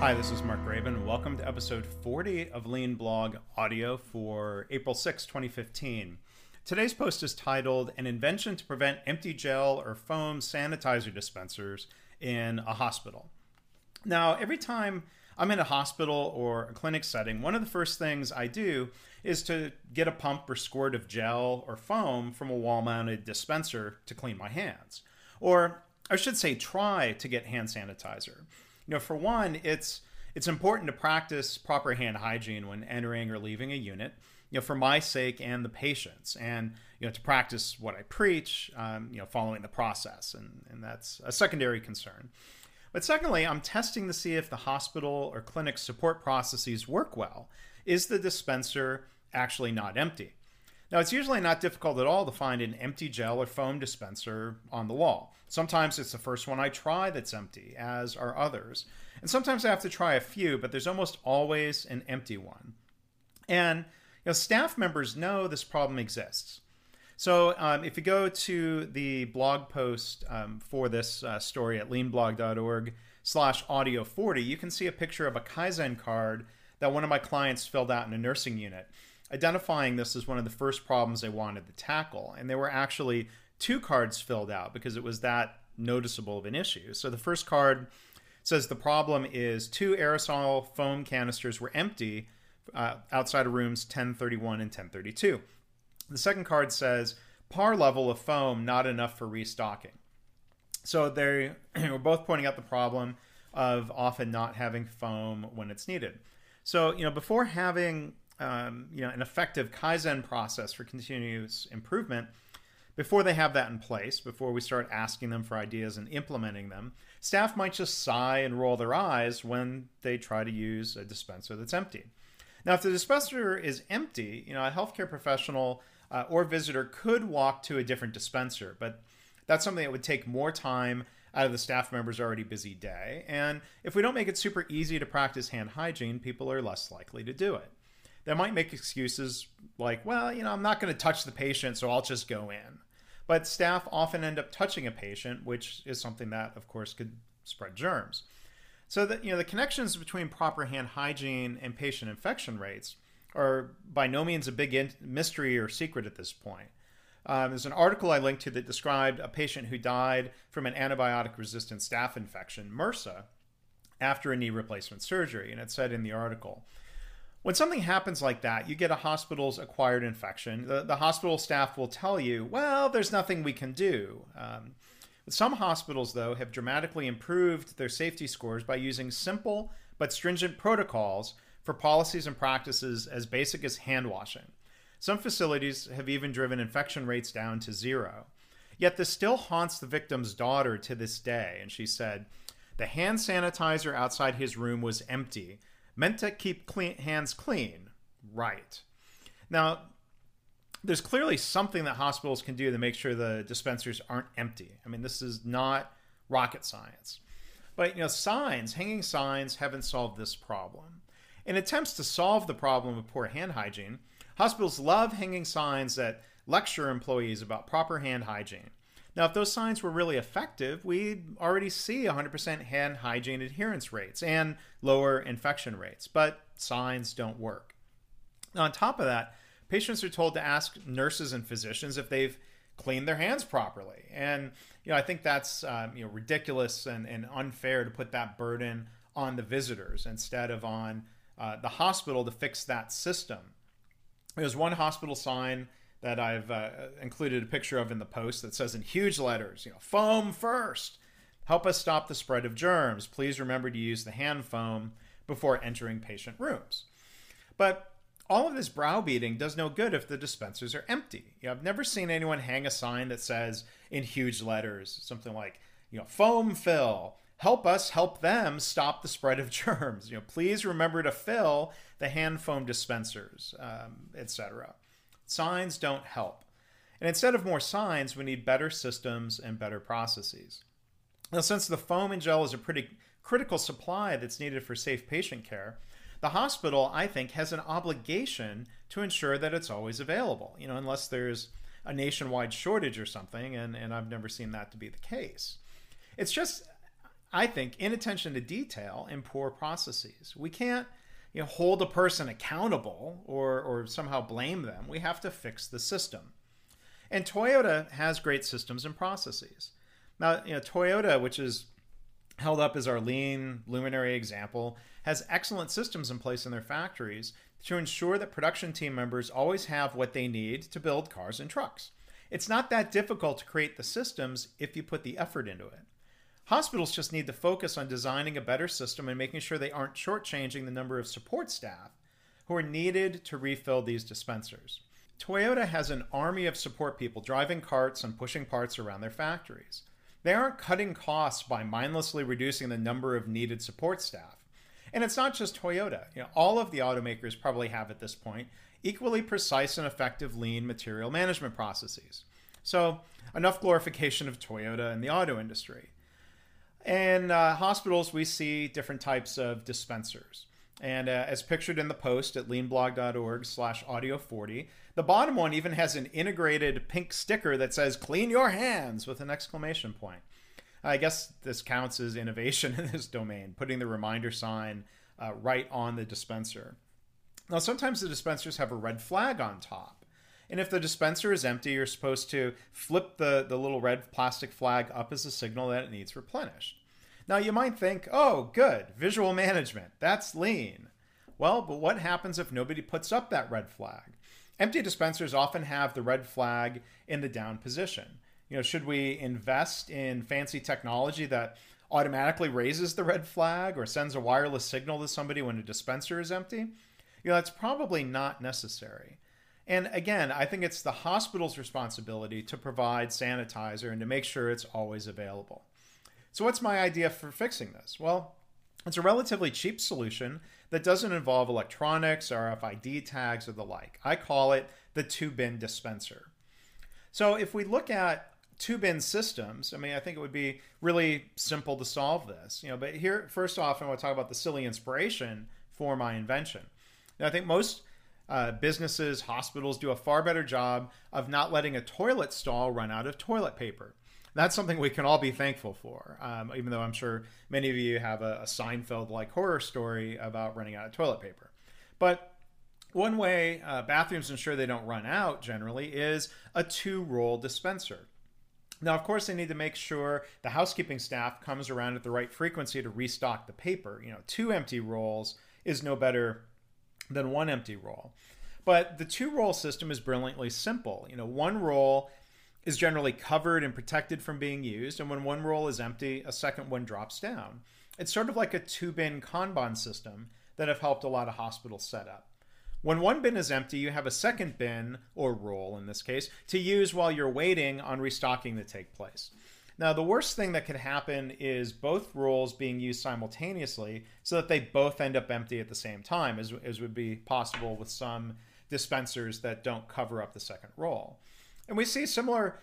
Hi, this is Mark Graban. Welcome to episode 40 of Lean Blog Audio for April 6, 2015. Today's post is titled An Invention to Prevent Empty Gel or Foam Sanitizer Dispensers in a Hospital. Now, every time I'm in a hospital or a clinic setting, one of the first things I do is to get a pump or squirt of gel or foam from a wall mounted dispenser to clean my hands. Or I should say, try to get hand sanitizer you know, for one, it's it's important to practice proper hand hygiene when entering or leaving a unit. You know, for my sake and the patient's, and you know, to practice what I preach. Um, you know, following the process, and and that's a secondary concern. But secondly, I'm testing to see if the hospital or clinic support processes work well. Is the dispenser actually not empty? Now, it's usually not difficult at all to find an empty gel or foam dispenser on the wall. Sometimes it's the first one I try that's empty, as are others. And sometimes I have to try a few, but there's almost always an empty one. And you know, staff members know this problem exists. So um, if you go to the blog post um, for this uh, story at leanblog.org slash audio 40, you can see a picture of a Kaizen card that one of my clients filled out in a nursing unit identifying this as one of the first problems they wanted to tackle. And there were actually two cards filled out because it was that noticeable of an issue. So the first card says the problem is two aerosol foam canisters were empty uh, outside of rooms 1031 and 1032. The second card says par level of foam not enough for restocking. So they were both pointing out the problem of often not having foam when it's needed. So, you know, before having um, you know, an effective Kaizen process for continuous improvement, before they have that in place, before we start asking them for ideas and implementing them, staff might just sigh and roll their eyes when they try to use a dispenser that's empty. Now, if the dispenser is empty, you know, a healthcare professional uh, or visitor could walk to a different dispenser, but that's something that would take more time out of the staff member's already busy day. And if we don't make it super easy to practice hand hygiene, people are less likely to do it. They might make excuses like, well, you know, I'm not going to touch the patient, so I'll just go in. But staff often end up touching a patient, which is something that, of course, could spread germs. So that you know the connections between proper hand hygiene and patient infection rates are by no means a big in- mystery or secret at this point. Um, there's an article I linked to that described a patient who died from an antibiotic resistant staph infection, MRSA, after a knee replacement surgery. And it said in the article when something happens like that, you get a hospital's acquired infection. The, the hospital staff will tell you, well, there's nothing we can do. Um, some hospitals, though, have dramatically improved their safety scores by using simple but stringent protocols for policies and practices as basic as hand washing. Some facilities have even driven infection rates down to zero. Yet this still haunts the victim's daughter to this day, and she said, The hand sanitizer outside his room was empty meant to keep clean, hands clean. Right. Now, there's clearly something that hospitals can do to make sure the dispensers aren't empty. I mean, this is not rocket science. But, you know, signs, hanging signs haven't solved this problem. In attempts to solve the problem of poor hand hygiene, hospitals love hanging signs that lecture employees about proper hand hygiene. Now, if those signs were really effective, we'd already see 100% hand hygiene adherence rates and lower infection rates, but signs don't work. Now, on top of that, patients are told to ask nurses and physicians if they've cleaned their hands properly. And, you know, I think that's, um, you know, ridiculous and, and unfair to put that burden on the visitors instead of on uh, the hospital to fix that system. There's one hospital sign that I've uh, included a picture of in the post that says in huge letters, you know, foam first. Help us stop the spread of germs. Please remember to use the hand foam before entering patient rooms. But all of this browbeating does no good if the dispensers are empty. You know, I've never seen anyone hang a sign that says in huge letters something like, you know, foam fill. Help us help them stop the spread of germs. You know, please remember to fill the hand foam dispensers, um, etc. Signs don't help. And instead of more signs, we need better systems and better processes. Now, since the foam and gel is a pretty critical supply that's needed for safe patient care, the hospital, I think, has an obligation to ensure that it's always available, you know, unless there's a nationwide shortage or something, and, and I've never seen that to be the case. It's just, I think, inattention to detail and poor processes. We can't you know, hold a person accountable or, or somehow blame them. We have to fix the system. And Toyota has great systems and processes. Now, you know, Toyota, which is held up as our lean luminary example, has excellent systems in place in their factories to ensure that production team members always have what they need to build cars and trucks. It's not that difficult to create the systems if you put the effort into it. Hospitals just need to focus on designing a better system and making sure they aren't shortchanging the number of support staff who are needed to refill these dispensers. Toyota has an army of support people driving carts and pushing parts around their factories. They aren't cutting costs by mindlessly reducing the number of needed support staff. And it's not just Toyota. You know, all of the automakers probably have at this point equally precise and effective lean material management processes. So, enough glorification of Toyota and the auto industry. In uh, hospitals, we see different types of dispensers. And uh, as pictured in the post at leanblog.org slash audio 40, the bottom one even has an integrated pink sticker that says, clean your hands with an exclamation point. I guess this counts as innovation in this domain, putting the reminder sign uh, right on the dispenser. Now, sometimes the dispensers have a red flag on top. And if the dispenser is empty, you're supposed to flip the, the little red plastic flag up as a signal that it needs replenished. Now, you might think, oh, good, visual management, that's lean. Well, but what happens if nobody puts up that red flag? Empty dispensers often have the red flag in the down position. You know, should we invest in fancy technology that automatically raises the red flag or sends a wireless signal to somebody when a dispenser is empty? You know, that's probably not necessary. And again, I think it's the hospital's responsibility to provide sanitizer and to make sure it's always available. So, what's my idea for fixing this? Well, it's a relatively cheap solution that doesn't involve electronics, RFID tags, or the like. I call it the two bin dispenser. So, if we look at two bin systems, I mean, I think it would be really simple to solve this. You know, but here, first off, I want to talk about the silly inspiration for my invention. Now, I think most uh, businesses, hospitals do a far better job of not letting a toilet stall run out of toilet paper that's something we can all be thankful for. Um, even though I'm sure many of you have a, a Seinfeld like horror story about running out of toilet paper. But one way uh, bathrooms ensure they don't run out generally is a two roll dispenser. Now, of course, they need to make sure the housekeeping staff comes around at the right frequency to restock the paper. You know, two empty rolls is no better than one empty roll. But the two roll system is brilliantly simple. You know, one roll is generally covered and protected from being used, and when one roll is empty, a second one drops down. It's sort of like a two bin Kanban system that have helped a lot of hospitals set up. When one bin is empty, you have a second bin, or roll in this case, to use while you're waiting on restocking to take place. Now, the worst thing that could happen is both rolls being used simultaneously so that they both end up empty at the same time, as, as would be possible with some dispensers that don't cover up the second roll. And we see similar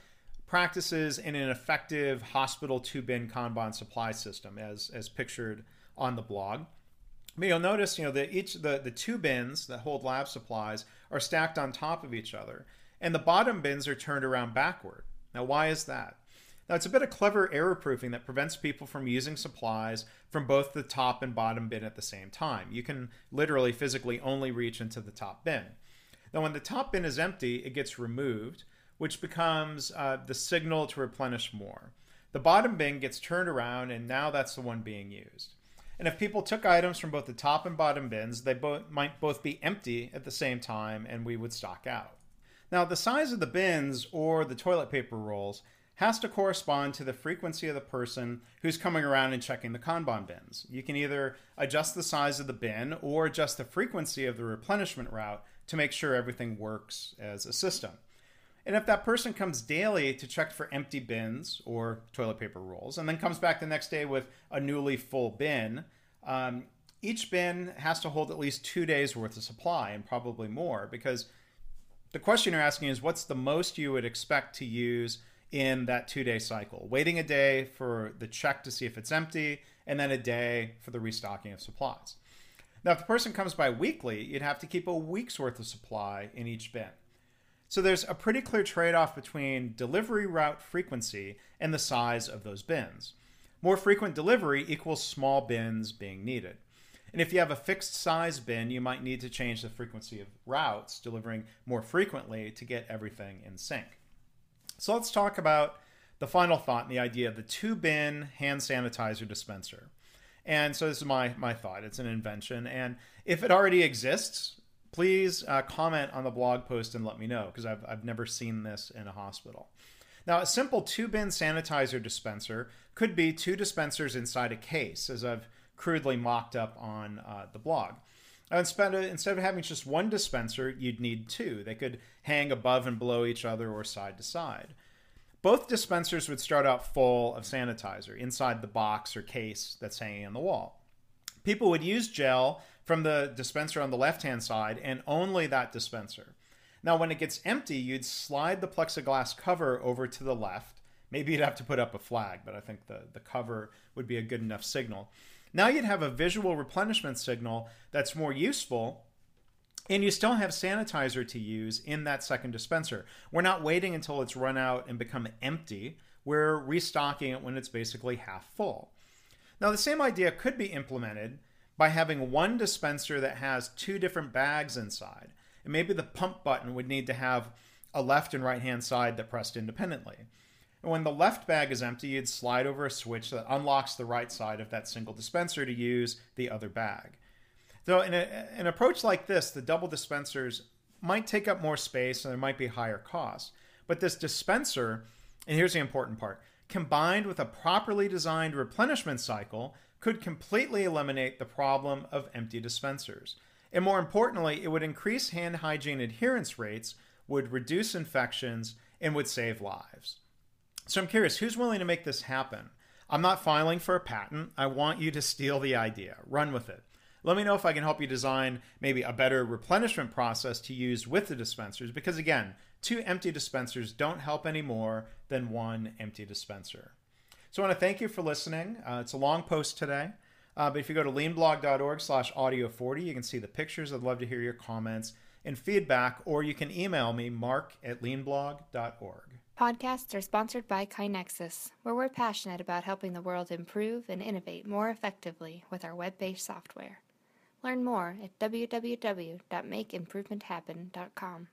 practices in an effective hospital two bin Kanban supply system as, as pictured on the blog. But you'll notice, you know, that each the, the two bins that hold lab supplies are stacked on top of each other, and the bottom bins are turned around backward. Now, why is that? Now, it's a bit of clever error proofing that prevents people from using supplies from both the top and bottom bin at the same time. You can literally physically only reach into the top bin. Now, when the top bin is empty, it gets removed, which becomes uh, the signal to replenish more. The bottom bin gets turned around, and now that's the one being used. And if people took items from both the top and bottom bins, they both might both be empty at the same time, and we would stock out. Now, the size of the bins or the toilet paper rolls has to correspond to the frequency of the person who's coming around and checking the Kanban bins. You can either adjust the size of the bin or adjust the frequency of the replenishment route to make sure everything works as a system. And if that person comes daily to check for empty bins or toilet paper rolls, and then comes back the next day with a newly full bin, um, each bin has to hold at least two days worth of supply and probably more because the question you're asking is what's the most you would expect to use in that two day cycle? Waiting a day for the check to see if it's empty, and then a day for the restocking of supplies. Now, if the person comes by weekly, you'd have to keep a week's worth of supply in each bin. So there's a pretty clear trade off between delivery route frequency and the size of those bins. More frequent delivery equals small bins being needed. And if you have a fixed size bin, you might need to change the frequency of routes, delivering more frequently to get everything in sync. So let's talk about the final thought and the idea of the two bin hand sanitizer dispenser. And so this is my, my thought. It's an invention. And if it already exists, please uh, comment on the blog post and let me know because I've, I've never seen this in a hospital. Now, a simple two bin sanitizer dispenser could be two dispensers inside a case, as I've crudely mocked up on uh, the blog. Instead of, instead of having just one dispenser, you'd need two. They could hang above and below each other or side to side. Both dispensers would start out full of sanitizer inside the box or case that's hanging on the wall. People would use gel from the dispenser on the left hand side and only that dispenser. Now, when it gets empty, you'd slide the plexiglass cover over to the left. Maybe you'd have to put up a flag, but I think the, the cover would be a good enough signal. Now you'd have a visual replenishment signal that's more useful and you still have sanitizer to use in that second dispenser. We're not waiting until it's run out and become empty. We're restocking it when it's basically half full. Now, the same idea could be implemented by having one dispenser that has two different bags inside. And maybe the pump button would need to have a left and right hand side that pressed independently. And when the left bag is empty, you'd slide over a switch that unlocks the right side of that single dispenser to use the other bag. So, in a, an approach like this, the double dispensers might take up more space and there might be higher costs. But this dispenser, and here's the important part, combined with a properly designed replenishment cycle, could completely eliminate the problem of empty dispensers. And more importantly, it would increase hand hygiene adherence rates, would reduce infections, and would save lives. So I'm curious, who's willing to make this happen? I'm not filing for a patent. I want you to steal the idea, run with it. Let me know if I can help you design maybe a better replenishment process to use with the dispensers, because again, two empty dispensers don't help any more than one empty dispenser. So I want to thank you for listening. Uh, it's a long post today. Uh, but if you go to leanblog.org slash audio 40, you can see the pictures. I'd love to hear your comments and feedback, or you can email me, mark at leanblog.org. Podcasts are sponsored by KaiNexus, where we're passionate about helping the world improve and innovate more effectively with our web based software. Learn more at www.makeimprovementhappen.com.